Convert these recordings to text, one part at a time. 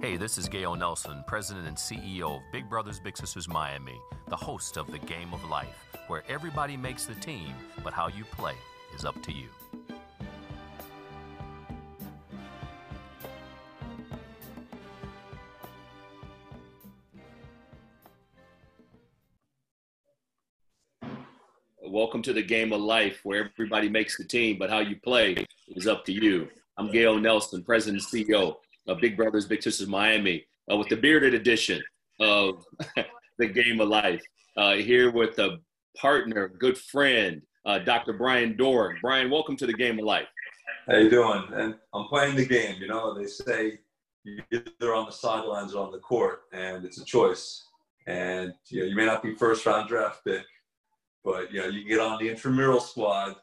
Hey, this is Gale Nelson, President and CEO of Big Brothers Big Sisters Miami, the host of The Game of Life, where everybody makes the team, but how you play is up to you. Welcome to the game of life where everybody makes the team, but how you play is up to you. I'm Gale Nelson, President and CEO of Big Brothers Big Sisters Miami, uh, with the bearded edition of the Game of Life. Uh, here with a partner, good friend, uh, Dr. Brian Dooreck. Brian, welcome to the Game of Life. How you doing? And I'm playing the game. You know, they say you're either on the sidelines or on the court, and it's a choice. And you, know, you may not be first round draft pick, but you know you can get on the intramural squad.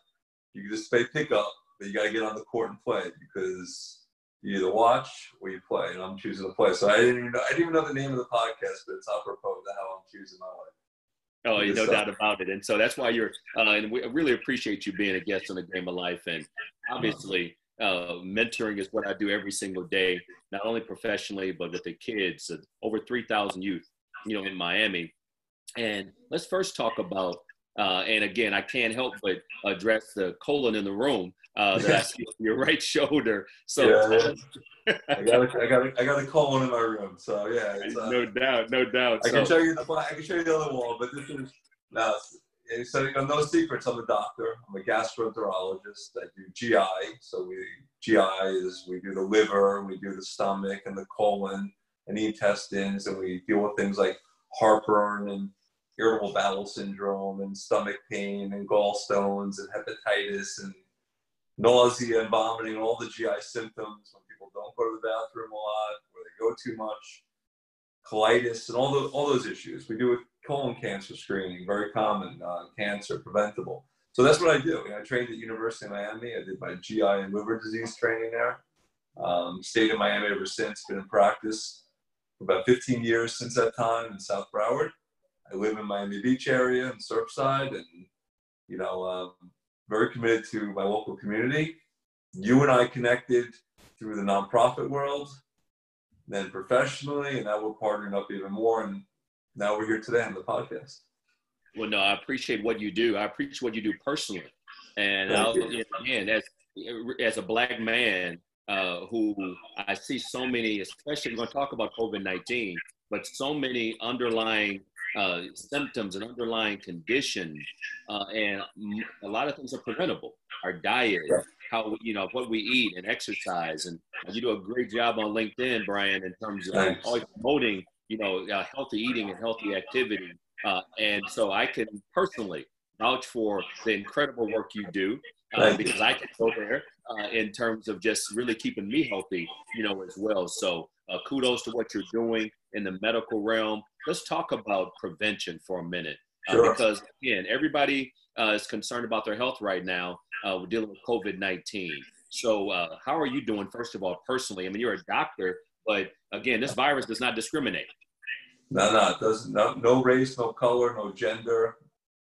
You can just play pickup, but you got to get on the court and play because you either watch or you play, and I'm choosing to play. So I didn't even know, I didn't even know the name of the podcast, but it's apropos to how I'm choosing my life. Oh, no stuff. doubt about it. And so that's why you're, uh, and we really appreciate you being a guest on the Game of Life. And obviously, uh, mentoring is what I do every single day, not only professionally, but with the kids, uh, over 3,000 youth, you know, in Miami. And let's first talk about, uh, and again, I can't help but address the colon in the room uh, that I see your right shoulder. So yeah. I got a, I got a, I got a colon in my room. So yeah, uh, no doubt, no doubt. I so. can show you the I can show you the other wall, but this is now. So you know, no secrets. I'm a doctor. I'm a gastroenterologist. I do GI. So we GI is we do the liver, we do the stomach and the colon and the intestines, and we deal with things like heartburn and irritable bowel syndrome and stomach pain and gallstones and hepatitis and nausea and vomiting, all the GI symptoms when people don't go to the bathroom a lot, where they go too much, colitis, and all those all those issues. We do a colon cancer screening, very common uh, cancer, preventable. So that's what I do. I trained at University of Miami. I did my GI and liver disease training there. Um, stayed in Miami ever since. Been in practice for about 15 years since that time in South Broward. I live in Miami Beach area and Surfside, and you know, um, very committed to my local community. You and I connected through the nonprofit world, then professionally, and now we're partnering up even more. And now we're here today on the podcast. Well, no, I appreciate what you do. I appreciate what you do personally. And you. again, as as a black man uh, who I see so many, especially we're going to talk about COVID nineteen, but so many underlying uh, symptoms and underlying conditions, uh, and a lot of things are preventable. Our diet, how you know what we eat and exercise, and you do a great job on LinkedIn, Brian, in terms of always promoting you know uh, healthy eating and healthy activity. Uh, and so I can personally vouch for the incredible work you do uh, because I can go there uh, in terms of just really keeping me healthy, you know, as well. So uh, kudos to what you're doing in the medical realm. Let's talk about prevention for a minute, uh, sure. because again, everybody uh, is concerned about their health right now. Uh, we're dealing with COVID nineteen. So, uh, how are you doing? First of all, personally, I mean, you're a doctor, but again, this virus does not discriminate. No, no, it doesn't. No, no race, no color, no gender.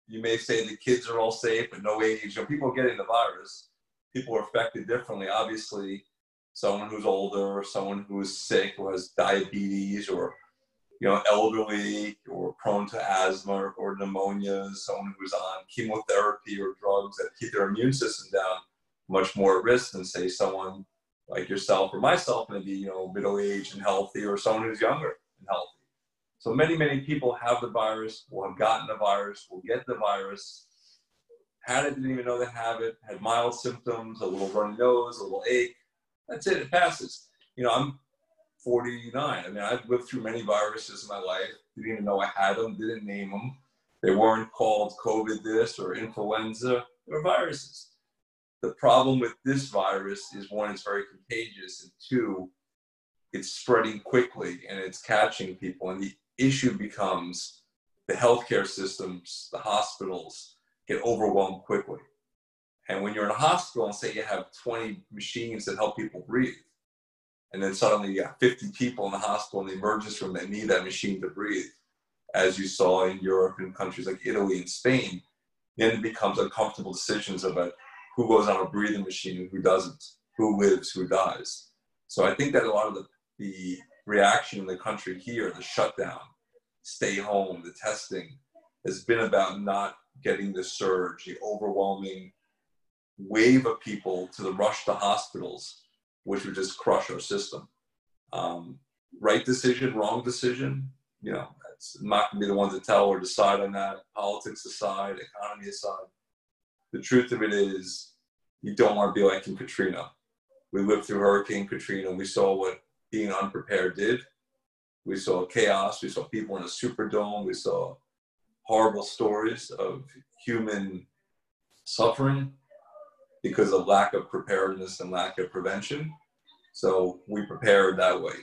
You may say the kids are all safe, but no age. You know, people are getting the virus. People are affected differently. Obviously, someone who's older, someone who is sick, who has diabetes, or you know, elderly or prone to asthma or, or pneumonia, someone who's on chemotherapy or drugs that keep their immune system down, much more at risk than say someone like yourself or myself, maybe you know, middle aged and healthy, or someone who's younger and healthy. So many, many people have the virus, will have gotten the virus, will get the virus, had it, didn't even know they have it, had mild symptoms, a little runny nose, a little ache, that's it. It passes. You know, I'm 49. I mean, I've lived through many viruses in my life. Didn't even know I had them. Didn't name them. They weren't called COVID this or influenza. They're viruses. The problem with this virus is one, it's very contagious, and two, it's spreading quickly and it's catching people. And the issue becomes the healthcare systems, the hospitals get overwhelmed quickly. And when you're in a hospital and say you have 20 machines that help people breathe, and then suddenly you got 50 people in the hospital in the emergency room that need that machine to breathe, as you saw in Europe and countries like Italy and Spain, then it becomes uncomfortable decisions about who goes on a breathing machine and who doesn't, who lives, who dies. So I think that a lot of the, the reaction in the country here, the shutdown, stay home, the testing, has been about not getting the surge, the overwhelming wave of people to the rush to hospitals, which would just crush our system. Um, right decision, wrong decision, you know, it's not going to be the one to tell or decide on that. Politics aside, economy aside, the truth of it is, you don't want to be like in Katrina. We lived through Hurricane Katrina. We saw what being unprepared did. We saw chaos. We saw people in a superdome. We saw horrible stories of human suffering because of lack of preparedness and lack of prevention. So we prepared that way.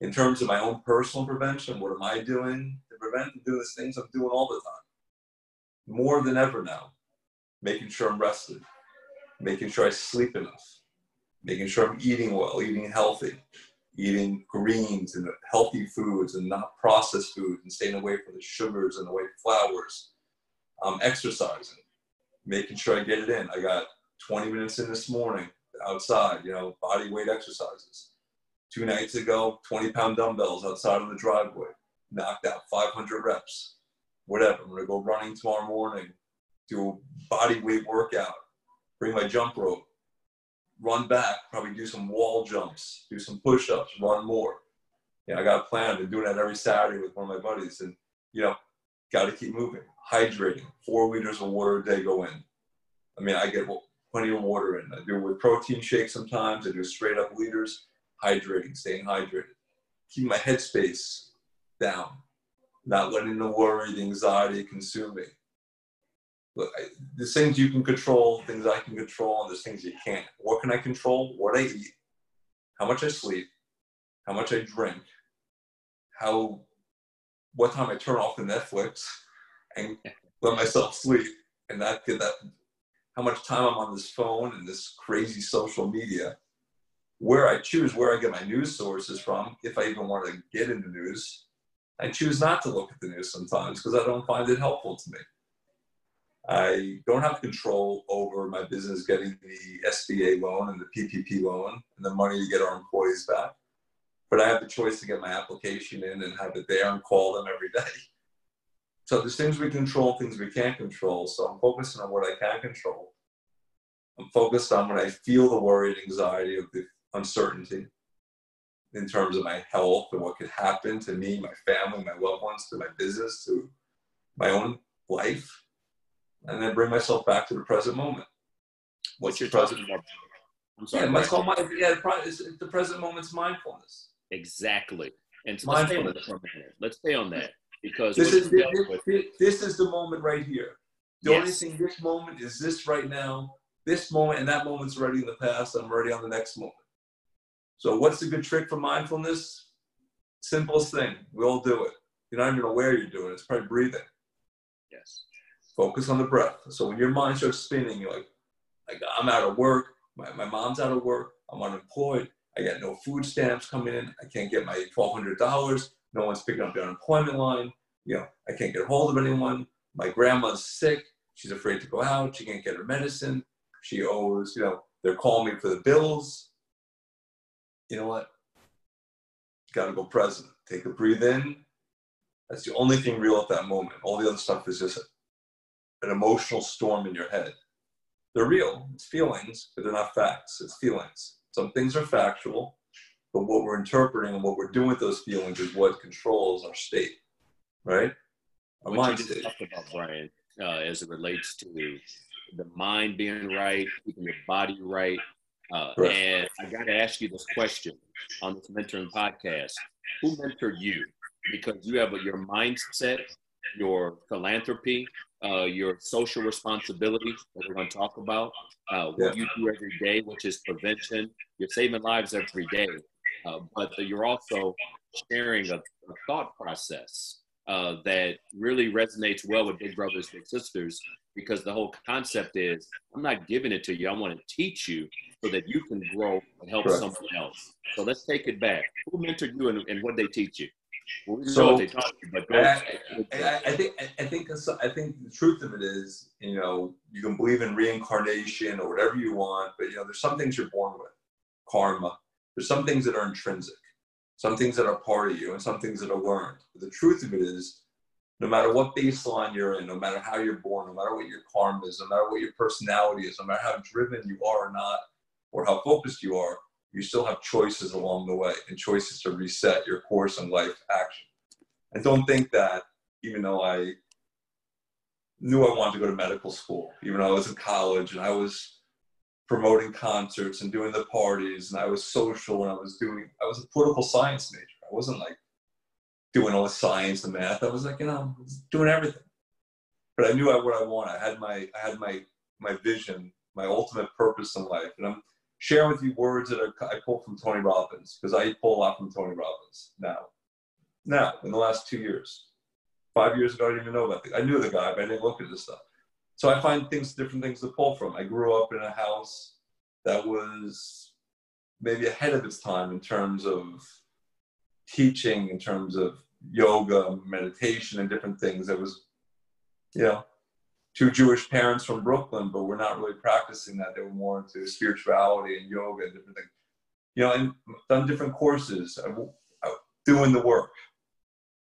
In terms of my own personal prevention, what am I doing to prevent and do these things I'm doing all the time? More than ever now, making sure I'm rested, making sure I sleep enough, making sure I'm eating well, eating healthy, eating greens and healthy foods and not processed foods and staying away from the sugars and the white flours. Um, exercising, making sure I get it in. I got 20 minutes in this morning outside, you know, body weight exercises. Two nights ago, 20 pound dumbbells outside of the driveway, knocked out 500 reps. Whatever. I'm to go running tomorrow morning, do a body weight workout, bring my jump rope, run back, probably do some wall jumps, do some push ups, run more. Yeah, I got a plan. I've been doing that every Saturday with one of my buddies. And, you know, got to keep moving. Hydrating. Four liters of water a day go in. I mean, I get plenty of water in. I do it with protein shakes sometimes. I do straight up liters. Hydrating, staying hydrated. Keep my headspace down. Not letting the worry, the anxiety consume me look, I, there's things you can control, things I can control, and there's things you can't. What can I control? What I eat, how much I sleep, how much I drink, how, what time I turn off the Netflix and let myself sleep, and not get that, how much time I'm on this phone and this crazy social media. Where I choose where I get my news sources from, if I even want to get into news, I choose not to look at the news sometimes because I don't find it helpful to me. I don't have control over my business getting the SBA loan and the PPP loan and the money to get our employees back. But I have the choice to get my application in and have it there and call them every day. So there's things we control, things we can't control. So I'm focusing on what I can control. I'm focused on when I feel the worry and anxiety of the uncertainty in terms of my health and what could happen to me, my family, my loved ones, to my business, to my own life and then bring myself back to the present moment. What's your present moment? I'm sorry. Yeah, it's called my, yeah, the present moment's mindfulness. Exactly. And so let's, stay on that for a minute. let's stay on that because this is this, this, this, is the moment right here. The yes. only thing this moment is this right now. This moment and that moment's already in the past. I'm already on the next moment. So what's the good trick for mindfulness? Simplest thing. We all do it. You're not even aware you're doing it. It's probably breathing. Yes. Focus on the breath. So when your mind starts spinning, you're like, like I'm out of work. My, my mom's out of work. I'm unemployed. I got no food stamps coming in. I can't get my $1,200. No one's picking up the unemployment line. You know, I can't get a hold of anyone. My grandma's sick. She's afraid to go out. She can't get her medicine. She owes, you know, they're calling me for the bills. You know what? Got to go present. Take a breathe in. That's the only thing real at that moment. All the other stuff is just an emotional storm in your head. They're real, it's feelings, but they're not facts, it's feelings. Some things are factual, but what we're interpreting and what we're doing with those feelings is what controls our state, right? Our what mind you just talked about, Brian, uh, as it relates to the mind being right, keeping your body right. Uh, and I got to ask you this question on this mentoring podcast: Who mentored you? Because you have your mindset, your philanthropy, uh, your social responsibility that we're going to talk about, uh, what yeah. you do every day, which is prevention. You're saving lives every day, uh, but you're also sharing a, a thought process uh, that really resonates well with big brothers, big sisters, because the whole concept is I'm not giving it to you. I want to teach you so that you can grow and help right. someone else. So let's take it back. Who mentored you and, and what they teach you? Well, so I, I, I, think I think I think the truth of it is, you know, you can believe in reincarnation or whatever you want, but you know, there's some things you're born with, karma. There's some things that are intrinsic. some things that are part of you, and some things that are learned. But the truth of it is, no matter what baseline you're in, no matter how you're born, no matter what your karma is, no matter what your personality is, no matter how driven you are or not, or how focused you are, you still have choices along the way and choices to reset your course in life action. And don't think that even though I knew I wanted to go to medical school, even though I was in college and I was promoting concerts and doing the parties and I was social and I was doing I was a political science major. I wasn't like doing all the science and math. I was like, you know, doing everything. But I knew I, what I wanted. I had my I had my my vision, my ultimate purpose in life. And I'm sharing with you words that I pull from Tony Robbins because I pull a lot from Tony Robbins now. Now, in the last two years, five years ago, I didn't even know about it. I knew the guy, but I didn't look at this stuff. So I find things, different things to pull from. I grew up in a house that was maybe ahead of its time in terms of teaching, in terms of yoga, meditation, and different things. It was, you know, two Jewish parents from Brooklyn, but we're not really practicing that. They were more into spirituality and yoga and different things. You know, and done different courses, uh, uh, doing the work.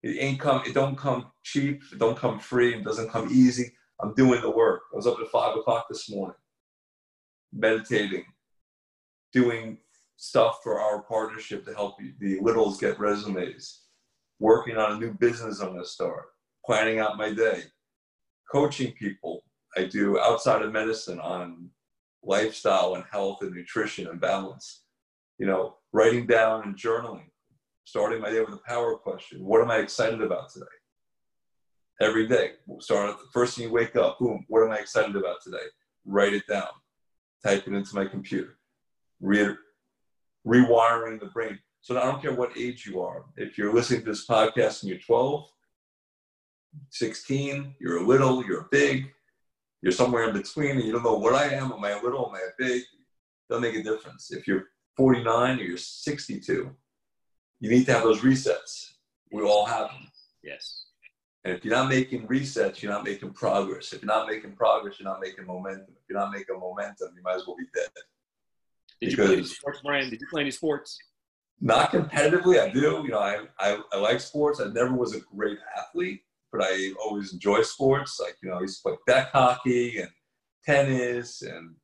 It ain't come. It don't come cheap. It don't come free. It doesn't come easy. I'm doing the work. I was up at five o'clock this morning, meditating, doing stuff for our partnership to help the littles get resumes, working on a new business I'm going to start, planning out my day, coaching people. I do outside of medicine on lifestyle and health and nutrition and balance. You know, writing down and journaling, starting my day with a power question. What am I excited about today? Every day. Start at the first thing you wake up, boom, what am I excited about today? Write it down, type it into my computer, Re- rewiring the brain. So I don't care what age you are. If you're listening to this podcast and you're 12, 16, you're a little, you're big, you're somewhere in between and you don't know what I am. Am I a little? Am I a big? Doesn't make a difference. If you're 49 or you're 62, you need to have those resets. We all have them. Yes. And if you're not making resets, you're not making progress. If you're not making progress, you're not making momentum. If you're not making momentum, you might as well be dead. Did because you play any sports, Brian? Did you play any sports? Not competitively, I do. You know, I, I, I like sports. I never was a great athlete, but I always enjoy sports. Like, you know, I used to play deck hockey and tennis and,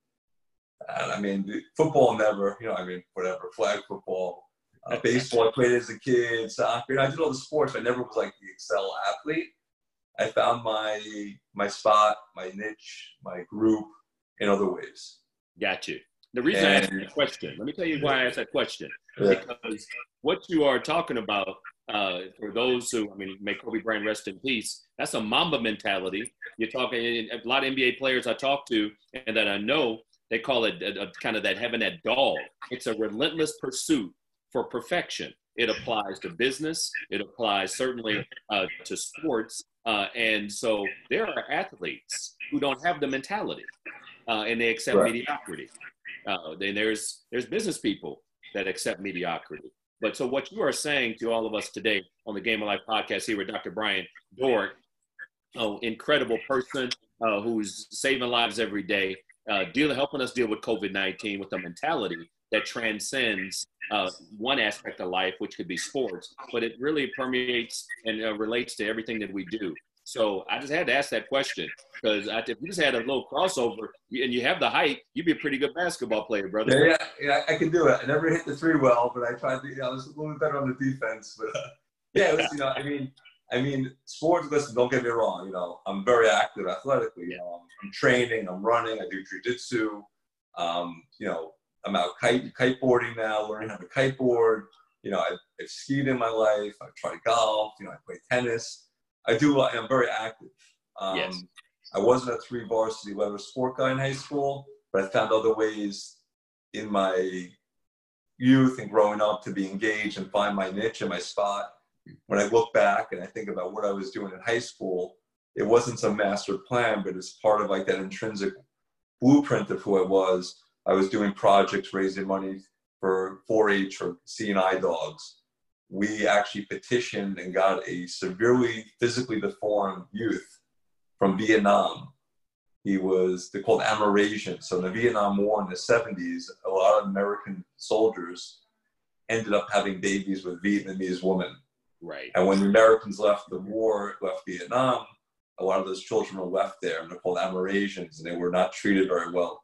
and I mean, football never, you know, I mean, whatever, flag football. Uh, baseball, I played as a kid, soccer. I did all the sports. I never was like the excel athlete. I found my my spot, my niche, my group in other ways. Got you. The reason and, I asked that question, let me tell you why I asked that question. Yeah. Because what you are talking about, uh, for those who, I mean, may Kobe Bryant rest in peace, that's a Mamba mentality. You're talking, a lot of NBA players I talk to and that I know, they call it a, a, kind of that having that dog. It's a relentless pursuit for perfection. It applies to business. It applies certainly uh, to sports. Uh, and so there are athletes who don't have the mentality uh, and they accept right. mediocrity. Uh, then there's there's business people that accept mediocrity. But so what you are saying to all of us today on the Game of Life podcast here with Dr. Brian Dooreck, oh, incredible person uh, who's saving lives every day, uh, dealing, helping us deal with COVID-19 with a mentality that transcends uh, one aspect of life, which could be sports, but it really permeates and uh, relates to everything that we do. So I just had to ask that question because if you just had a little crossover and you have the height, you'd be a pretty good basketball player, brother. Yeah, yeah, yeah I can do it. I never hit the three well, but I tried to. You know, I was a little bit better on the defense, but uh, yeah, was, you know, I mean, I mean, sports. Listen, don't get me wrong. You know, I'm very active athletically. You know, I'm, I'm training, I'm running, I do jujitsu. Um, you know, I'm out kite kiteboarding now, learning how to kiteboard. You know, I've, I've skied in my life. I've tried golf. You know, I play tennis. I do. I'm very active. Um, yes. I wasn't a three varsity level sport guy in high school, but I found other ways in my youth and growing up to be engaged and find my niche and my spot. When I look back and I think about what I was doing in high school, it wasn't some master plan, but it's part of like that intrinsic blueprint of who I was I was doing projects raising money for 4-H or CNI dogs. We actually petitioned and got a severely physically deformed youth from Vietnam. He was they're called Amerasian. So in the Vietnam War in the 70s, a lot of American soldiers ended up having babies with Vietnamese women. Right. And when the Americans left the war, left Vietnam, a lot of those children were left there and they're called Amerasians and they were not treated very well.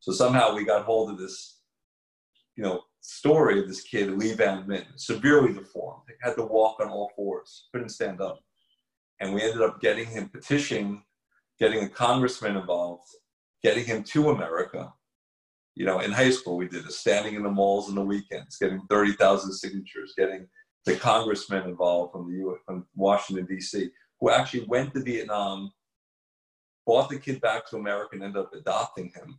So somehow we got hold of this, you know, story of this kid, Lee Van Min, severely deformed. He had to walk on all fours, couldn't stand up. And we ended up getting him petitioning, getting a congressman involved, getting him to America. You know, in high school, we did this, standing in the malls on the weekends, getting 30,000 signatures, getting the congressman involved from the U.S., from Washington, D.C., who actually went to Vietnam, brought the kid back to America, and ended up adopting him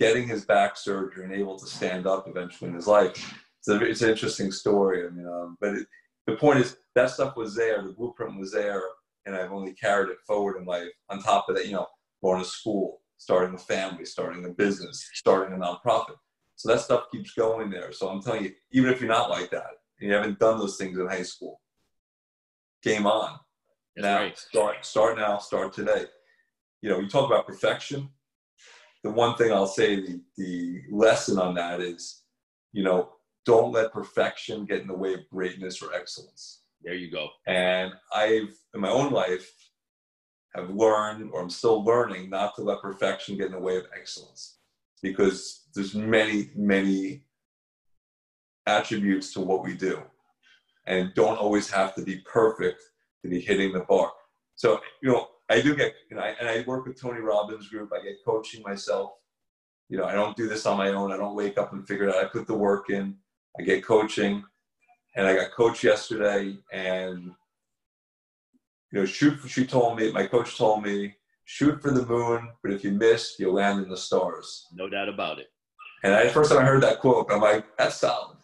getting his back surgery and able to stand up eventually in his life. It's, it's an interesting story. I mean, um, but it, the point is that stuff was there, the blueprint was there, and I've only carried it forward in life. On top of that, you know, going to school, starting a family, starting a business, starting a nonprofit. So that stuff keeps going there. So I'm telling you, even if you're not like that, and you haven't done those things in high school, game on. That's now, right. start, start now, start today. You know, you talk about perfection the one thing I'll say, the, the lesson on that is, you know, don't let perfection get in the way of greatness or excellence. There you go. And I've, in my own life, have learned, or I'm still learning, not to let perfection get in the way of excellence, because there's many, many attributes to what we do, and don't always have to be perfect to be hitting the bar. So, you know, I do get, you know, I, and I work with Tony Robbins group. I get coaching myself. You know, I don't do this on my own. I don't wake up and figure it out. I put the work in. I get coaching, and I got coached yesterday. And you know, shoot. She told me, my coach told me, shoot for the moon, but if you miss, you'll land in the stars. No doubt about it. And I, the first time I heard that quote, I'm like, that's solid.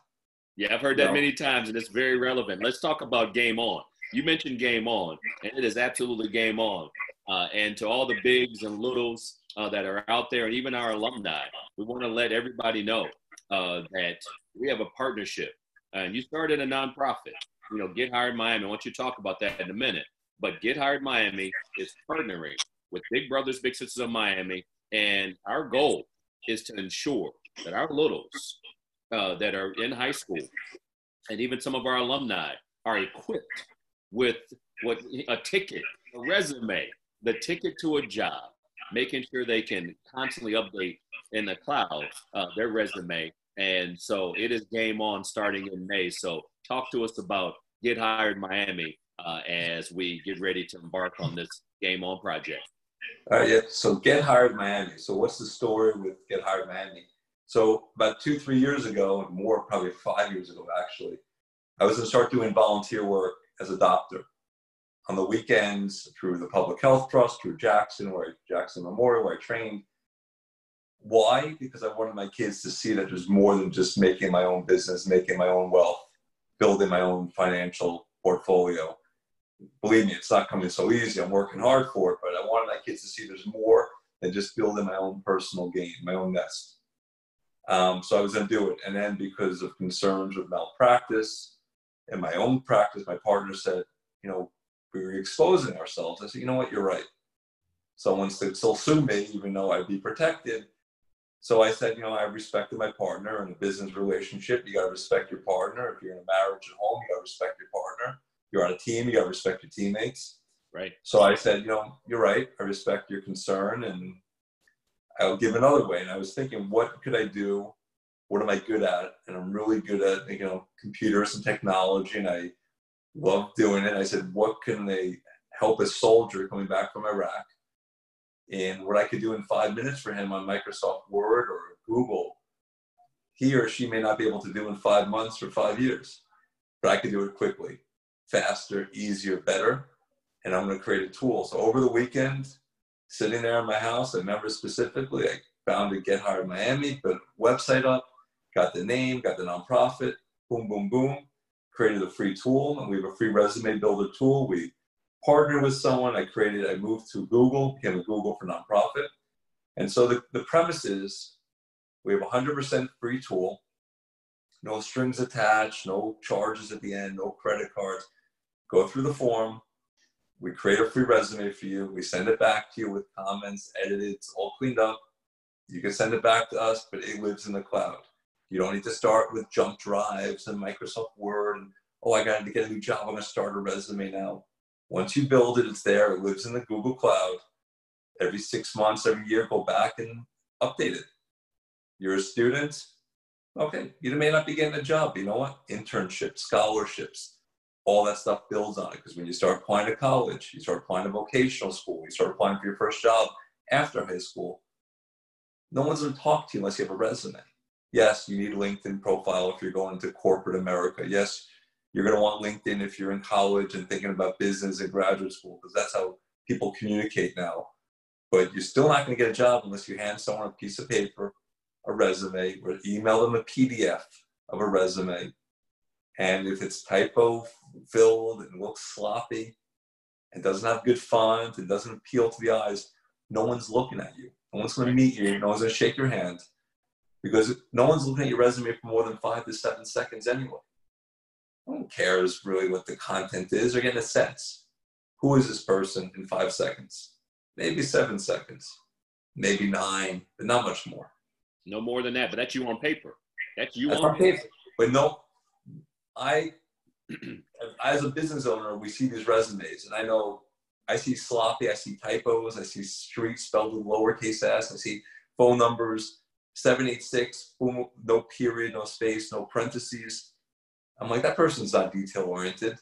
Yeah, I've heard that many times, and it's very relevant. Let's talk about game on you mentioned game on, and it is absolutely game on. Uh, and to all the bigs and littles uh, that are out there, and even our alumni, we want to let everybody know uh, that we have a partnership. And you started a nonprofit, you know, Get Hired Miami. I want you to talk about that in a minute. But Get Hired Miami is partnering with Big Brothers Big Sisters of Miami, and our goal is to ensure that our littles uh, that are in high school and even some of our alumni are equipped with what a ticket, a resume, the ticket to a job, making sure they can constantly update in the cloud uh, their resume. And so it is game on starting in May. So talk to us about Get Hired Miami uh, as we get ready to embark on this game on project. All right, yeah. So Get Hired Miami. So what's the story with Get Hired Miami? So about two, three years ago, and more, probably five years ago, actually, I was going to start doing volunteer work as a doctor on the weekends through the Public Health Trust, through Jackson, where I, Jackson Memorial, where I trained. Why? Because I wanted my kids to see that there's more than just making my own business, making my own wealth, building my own financial portfolio. Believe me, it's not coming so easy. I'm working hard for it, but I wanted my kids to see there's more than just building my own personal gain, my own nest. Um, so I was going to do it. And then because of concerns with malpractice, in my own practice, my partner said, you know, we were exposing ourselves. I said, you know what, you're right. Someone could still sue me, even though I'd be protected. So I said, you know, I respected my partner in a business relationship. You got to respect your partner. If you're in a marriage at home, you got to respect your partner. You're on a team, you got to respect your teammates. Right. So I said, you know, you're right. I respect your concern and I'll give another way. And I was thinking, what could I do what am I good at? And I'm really good at, you know, computers and technology, and I love doing it. I said, what can they help a soldier coming back from Iraq? And what I could do in five minutes for him on Microsoft Word or Google, he or she may not be able to do in five months or five years, but I could do it quickly, faster, easier, better. And I'm going to create a tool. So over the weekend, sitting there in my house, I remember specifically, I found a Get Hired Miami, put a website up, got the name, got the nonprofit, boom, boom, boom, created a free tool, and we have a free resume builder tool. We partnered with someone. I created, I moved to Google, became a Google for nonprofit. And so the, the premise is we have a 100% free tool, no strings attached, no charges at the end, no credit cards. Go through the form. We create a free resume for you. We send it back to you with comments, edited, all cleaned up. You can send it back to us, but it lives in the cloud. You don't need to start with jump drives and Microsoft Word and, oh, I got to get a new job. I'm going to start a resume now. Once you build it, it's there. It lives in the Google Cloud. Every six months, every year, go back and update it. You're a student. Okay, you may not be getting a job. You know what? Internships, scholarships, all that stuff builds on it. Because when you start applying to college, you start applying to vocational school, you start applying for your first job after high school, no one's going to talk to you unless you have a resume. Yes, you need a LinkedIn profile if you're going to corporate America. Yes, you're going to want LinkedIn if you're in college and thinking about business and graduate school, because that's how people communicate now. But you're still not going to get a job unless you hand someone a piece of paper, a resume, or email them a PDF of a resume. And if it's typo filled and looks sloppy and doesn't have good font and doesn't appeal to the eyes, no one's looking at you. No one's going to meet you. No one's going to shake your hand because no one's looking at your resume for more than five to seven seconds anyway. No one cares really what the content is. They're getting a sense. Who is this person in five seconds? Maybe seven seconds, maybe nine, but not much more. No more than that, but that's you on paper. That's you that's on paper. paper. But no, I, as a business owner, we see these resumes, and I know I see sloppy, I see typos, I see street spelled with lowercase s, I see phone numbers 786, boom, no period, no space, no parentheses. I'm like, that person's not detail oriented.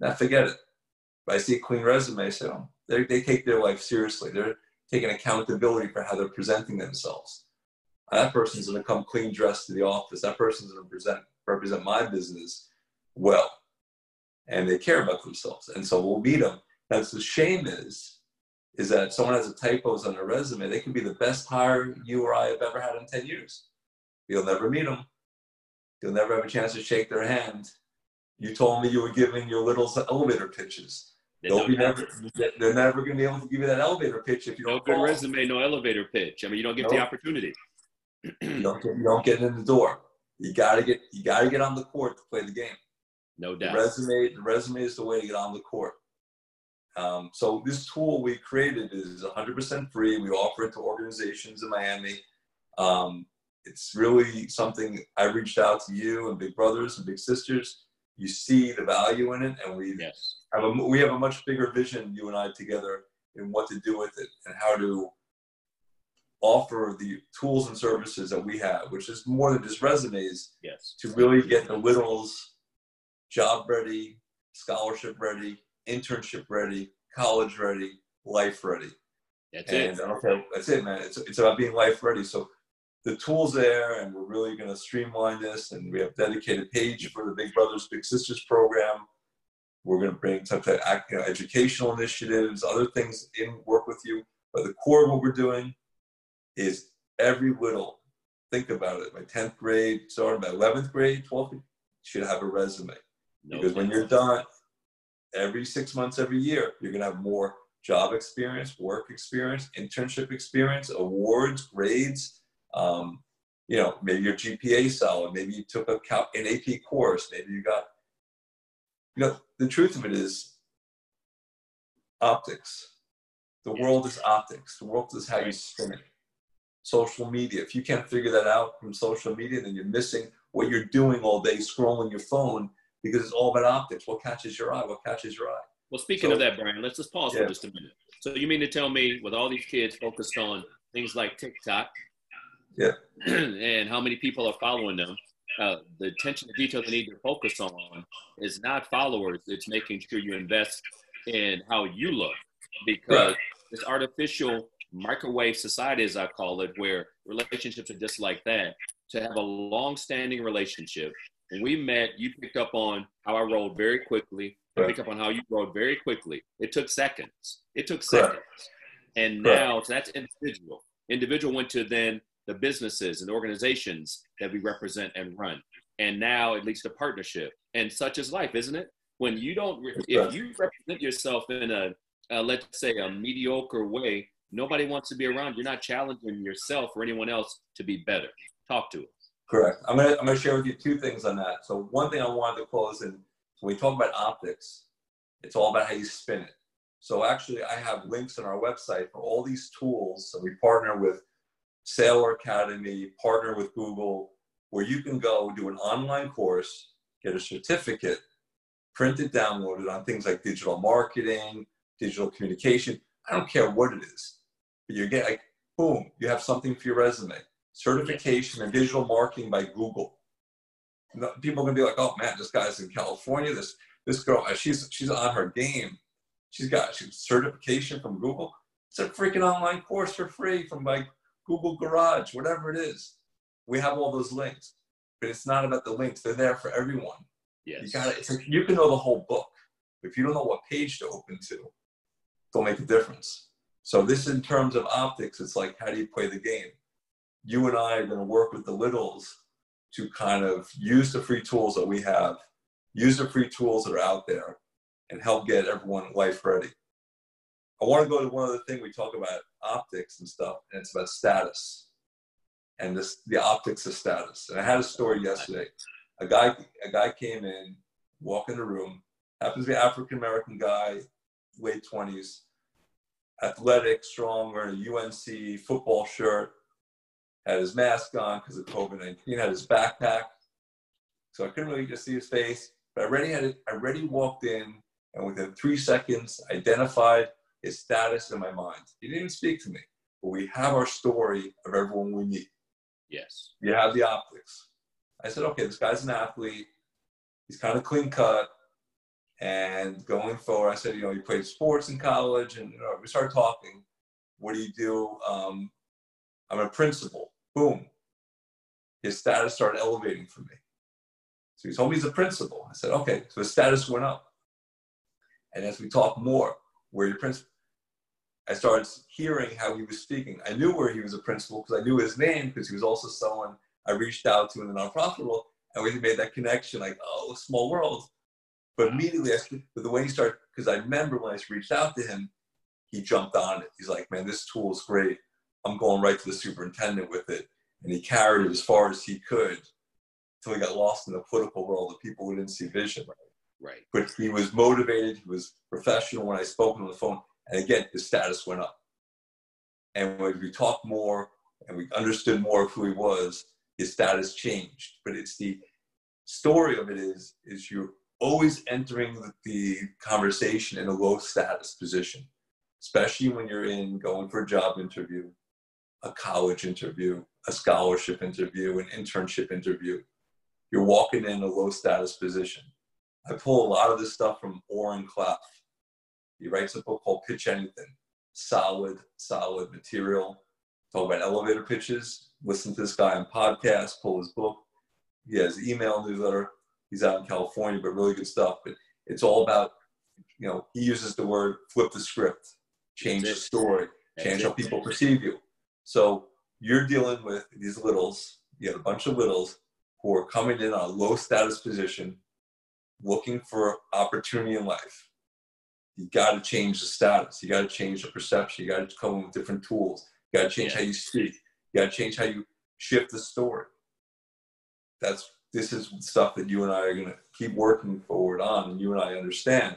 Now forget it. If I see a clean resume, I say, oh, they take their life seriously. They're taking accountability for how they're presenting themselves. Ah, that person's going to come clean dressed to the office. That person's going to present, represent my business well. And they care about themselves. And so we'll meet them that's the shame is, is that someone has a typos on their resume. They can be the best hire you or I have ever had in 10 years. You'll never meet them. You'll never have a chance to shake their hand. You told me you were giving your little elevator pitches. They They'll be never, they're never going to be able to give you that elevator pitch if you don't. No good resume, no elevator pitch. I mean, you don't get the opportunity. you don't get, you don't get in the door. You gotta get, you gotta get on the court to play the game. No doubt. The resume, the resume is the way to get on the court. Um, so this tool we created is 100% free. We offer it to organizations in Miami. Um, it's really something I reached out to you and big brothers and big sisters. You see the value in it, and we yes. have a we have a much bigger vision, you and I together, in what to do with it and how to offer the tools and services that we have, which is more than just resumes. Yes. To really get the littles job ready, scholarship ready, internship ready, college ready, life ready. That's and, it. Okay, that's it, man. It's, it's about being life ready. So the tools there, and we're really going to streamline this. And we have dedicated page for the Big Brothers Big Sisters program. We're going to bring type of you know, educational initiatives, other things in work with you. But the core of what we're doing is every little. Think about it. My 10th grade, starting my 11th grade, 12th, should have a resume. No because when you're done, every six months, every year, you're going to have more job experience, work experience, internship experience, awards, grades. Um, you know, maybe your GPA solid, maybe you took a, an AP course, maybe you got, you know, the truth of it is optics. The world is optics. The world is how you spin it. Social media. If you can't figure that out from social media, then you're missing what you're doing all day scrolling your phone because it's all about optics. What catches your eye? What catches your eye? Well, speaking so, of that, Brian, let's just pause yeah. for just a minute. So you mean to tell me, with all these kids focused on things like TikTok, yeah, and how many people are following them, uh, the attention to detail they need to focus on is not followers. It's making sure you invest in how you look, because right. this artificial microwave society, as I call it, where relationships are just like that. To have a long-standing relationship, when we met, you picked up on how I rolled very quickly. I picked up on how you rolled very quickly. It took seconds. It took seconds. And now so that's individual. Individual went to then the businesses and organizations that we represent and run. And now it leads to partnership. And such is life, isn't it? When you don't, if you represent yourself in a, a let's say, a mediocre way, nobody wants to be around. You're not challenging yourself or anyone else to be better. Talk to us. Correct. I'm gonna I'm gonna share with you two things on that. So one thing I wanted to close and when we talk about optics, it's all about how you spin it. So actually, I have links on our website for all these tools. So we partner with Saylor Academy, partner with Google, where you can go do an online course, get a certificate, print it, download it on things like digital marketing, digital communication. I don't care what it is, but you get like, boom, you have something for your resume. Certification in digital marketing by Google. People are gonna be like, oh man, this guy's in California. This this girl, uh, she's she's on her game. She's got she's certification from Google. It's a freaking online course for free from like Google Garage, whatever it is. We have all those links, but it's not about the links. They're there for everyone. Yes. You got it. Like you can know the whole book. If you don't know what page to open to, don't make a difference. So this, in terms of optics, it's like how do you play the game? You and I are going to work with the littles to kind of use the free tools that we have, use the free tools that are out there, and help get everyone life ready. I want to go to one other thing we talk about optics and stuff, and it's about status and this the optics of status. And I had a story yesterday. A guy a guy came in, walk in the room, happens to be African American guy, late twenties, athletic, strong, wearing a UNC football shirt, had his mask on because of COVID nineteen, had his backpack, so I couldn't really just see his face. But I already had it. I already walked in, and within three seconds, identified his status in my mind. He didn't even speak to me, but we have our story of everyone we meet. Yes. You have the optics. I said, okay, this guy's an athlete. He's kind of clean cut. And going forward, I said, you know, you played sports in college, and you know, we started talking. What do you do? Um, I'm a principal. Boom. His status started elevating for me. So he told me he's a principal. I said, okay. So his status went up. And as we talk more, where your principal, I started hearing how he was speaking. I knew where he was a principal because I knew his name because he was also someone I reached out to in the nonprofit world, and we made that connection. Like, oh, small world. But immediately, I, but the way he started, because I remember when I reached out to him, he jumped on it. He's like, man, this tool is great. I'm going right to the superintendent with it, and he carried it as far as he could until he got lost in the political world of people who didn't see vision. Right. But he was motivated. He was professional when I spoke on the phone and again, his status went up. And when we talked more and we understood more of who he was, his status changed. But it's the story of it is, is you're always entering the conversation in a low status position, especially when you're in going for a job interview, a college interview, a scholarship interview, an internship interview. You're walking in a low status position. I pull a lot of this stuff from Oren Klaff he writes a book called Pitch Anything. Solid, solid material. Talk about elevator pitches. Listen to this guy on podcast. Pull his book. He has email newsletter. He's out in California, but really good stuff. But it's all about, you know, he uses the word flip the script, change the story, change how people perceive you. So you're dealing with these littles. You have a bunch of littles who are coming in on a low status position, looking for opportunity in life you got to change the status. You got to change the perception. You got to come with different tools. You got to change yeah. how you speak. You got to change how you shift the story. That's this is stuff that you and I are going to keep working forward on, and you and I understand.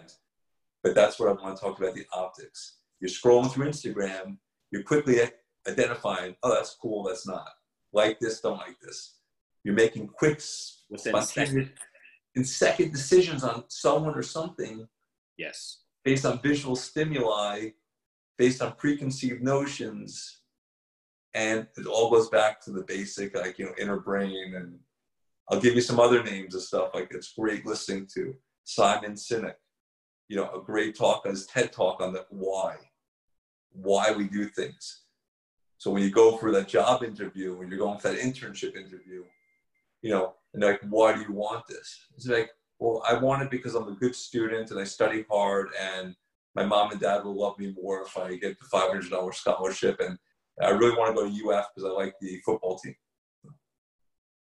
But that's what I want to talk about: the optics. You're scrolling through Instagram. You're quickly identifying, oh, that's cool. That's not. Like this, don't like this. You're making quick, within second. in second decisions on someone or something. Yes based on visual stimuli, based on preconceived notions. And it all goes back to the basic, like, you know, inner brain. And I'll give you some other names of stuff like it's great listening to. Simon Sinek, you know, a great talk on his TED talk on the why, why we do things. So when you go for that job interview, when you're going for that internship interview, you know, and like, why do you want this? It's like, well, I want it because I'm a good student and I study hard, and my mom and dad will love me more if I get the $500 scholarship. And I really want to go to UF because I like the football team.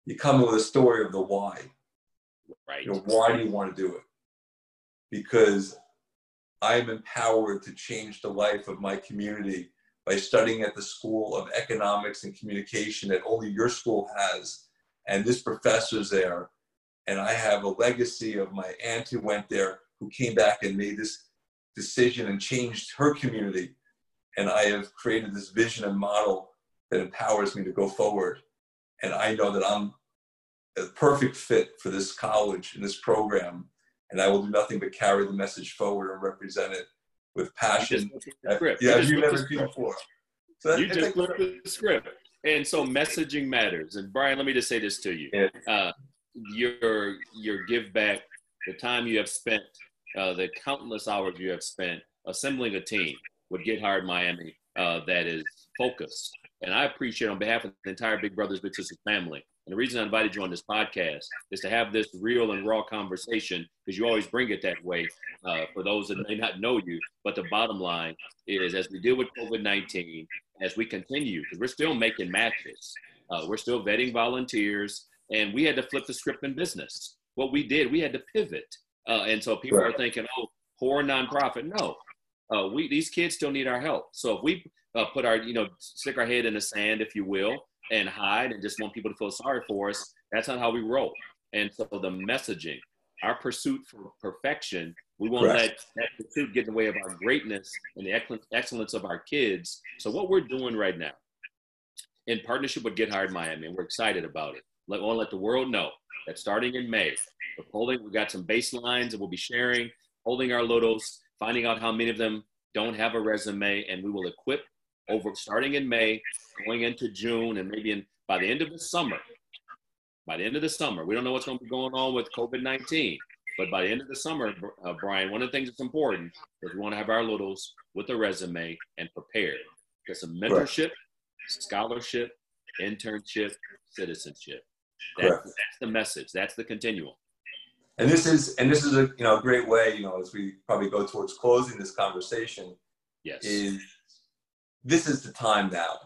You come with a story of the why. Right. You know, why do you want to do it? Because I am empowered to change the life of my community by studying at the School of Economics and Communication that only your school has. And this professor's there and I have a legacy of my aunt who went there, who came back and made this decision and changed her community. And I have created this vision and model that empowers me to go forward. And I know that I'm a perfect fit for this college and this program. And I will do nothing but carry the message forward and represent it with passion. Yeah, you, you never seen before. So you just flipped the script. And so messaging matters. And Brian, let me just say this to you. Yeah. Uh, your your give back, the time you have spent, uh, the countless hours you have spent assembling a team with Get Hired Miami uh, that is focused. And I appreciate on behalf of the entire Big Brothers Big Sisters family. And the reason I invited you on this podcast is to have this real and raw conversation because you always bring it that way uh, for those that may not know you. But the bottom line is as we deal with COVID 19, as we continue, because we're still making matches, uh, we're still vetting volunteers, and we had to flip the script in business. What we did, we had to pivot. Uh, and so people right. are thinking, oh, poor nonprofit. No, uh, we these kids still need our help. So if we uh, put our, you know, stick our head in the sand, if you will, and hide and just want people to feel sorry for us, that's not how we roll. And so the messaging, our pursuit for perfection, we won't Correct. let that pursuit get in the way of our greatness and the excellence of our kids. So what we're doing right now, in partnership with Get Hired Miami, and we're excited about it. Let, want to let the world know that starting in May, we're holding, we've got some baselines that we'll be sharing, holding our lotos, finding out how many of them don't have a resume, and we will equip over starting in May, going into June, and maybe in, by the end of the summer. By the end of the summer, we don't know what's going to be going on with COVID 19, but by the end of the summer, uh, Brian, one of the things that's important is we want to have our littles with a resume and prepared. Get some mentorship, scholarship, internship, citizenship. That's, that's the message. That's the continuum and this is and this is a you know a great way you know as we probably go towards closing this conversation yes is this is the time now.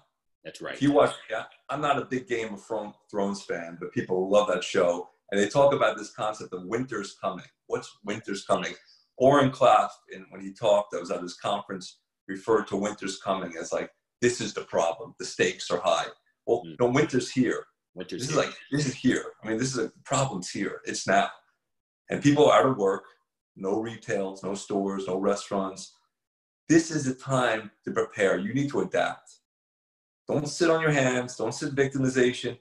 That's right. If you watch yeah, i'm not a big game of thrones fan but people love that show. And they talk about this concept of winter's coming. What's winter's coming? Oren Klaff, in, when he talked i was at his conference referred to winter's coming as like this is the problem. The stakes are high. Well mm. no winter's here. Winter's this here. is like this is here. I mean this is a problem's here. It's now. And people are out of work, no retails, no stores, no restaurants. This is the time to prepare. You need to adapt. Don't sit on your hands. Don't sit victimization.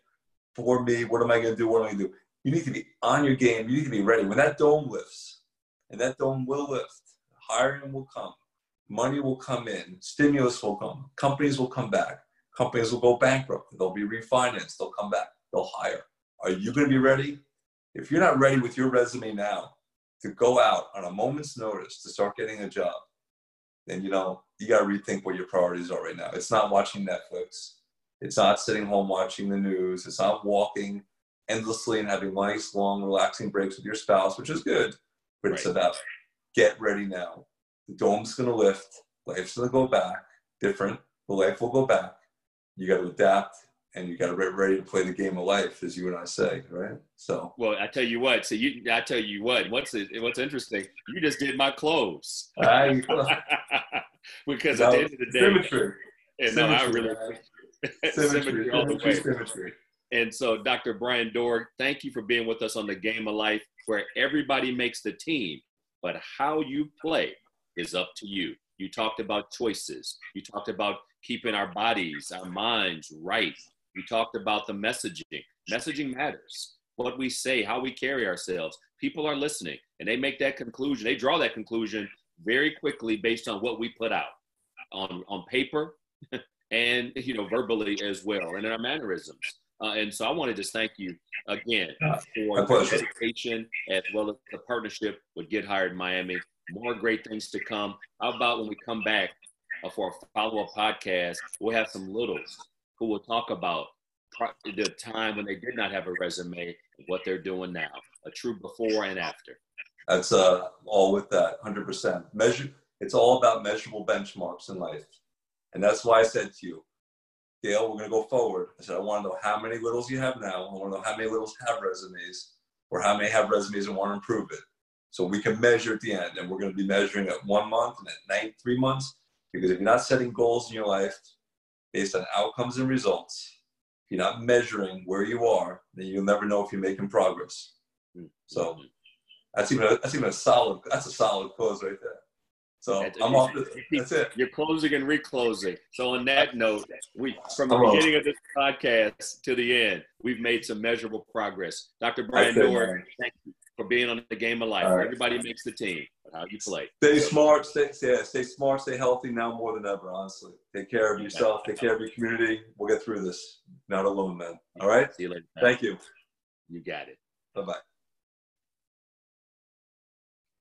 For me, what am I going to do? What am I going to do? You need to be on your game. You need to be ready. When that dome lifts, and that dome will lift, hiring will come, money will come in, stimulus will come, companies will come back, companies will go bankrupt, they'll be refinanced, they'll come back, they'll hire. Are you going to be ready? if you're not ready with your resume now to go out on a moment's notice to start getting a job, then you know you got to rethink what your priorities are right now. It's not watching Netflix. It's not sitting home watching the news. It's not walking endlessly and having nice, long, relaxing breaks with your spouse, which is good. But right. it's about get ready now. The dome's going to lift. Life's going to go back different. The life will go back. You got to adapt and you got to be ready to play the game of life, as you and I say, right? So. Well, I tell you what. So you, I tell you what. What's what's interesting? You just did my clothes. Ah, I, because at the end of the day, symmetry. And no, I really symmetry, symmetry all the way. Symmetry. And so, Dr. Brian Dooreck, thank you for being with us on the Game of Life, where everybody makes the team, but how you play is up to you. You talked about choices. You talked about keeping our bodies, our minds right. We talked about the messaging. Messaging matters. What we say, how we carry ourselves. People are listening and they make that conclusion. They draw that conclusion very quickly based on what we put out on, on paper and, you know, verbally as well and in our mannerisms. Uh, and so I want to just thank you again for the dedication as well as the partnership with Get Hired Miami. More great things to come. How about when we come back uh, for a follow-up podcast, we'll have some littles who will talk about the time when they did not have a resume what they're doing now, a true before and after. That's uh, all with that, 100%. Measure. It's all about measurable benchmarks in life. And that's why I said to you, Gale, we're going to go forward. I said, I want to know how many littles you have now. I want to know how many littles have resumes or how many have resumes and want to improve it. So we can measure at the end. And we're going to be measuring at one month and at nine, three months. Because if you're not setting goals in your life based on outcomes and results, if you're not measuring where you are, then you'll never know if you're making progress. Mm-hmm. So that's even a, that's even a solid that's a solid close right there. So that's, I'm off. The, that's it. You're closing and reclosing. So on that note, we from the I'm beginning off. of this podcast to the end, we've made some measurable progress. Dr. Brian Dooreck, thank you for being on the game of life. Right. Everybody makes the team. How you play. Stay smart. Stay yeah, Stay smart. Stay healthy now more than ever. Honestly, take care of yourself. Take care of your community. We'll get through this. Not alone, man. All right. See you later. Thank you. You got it. Bye bye.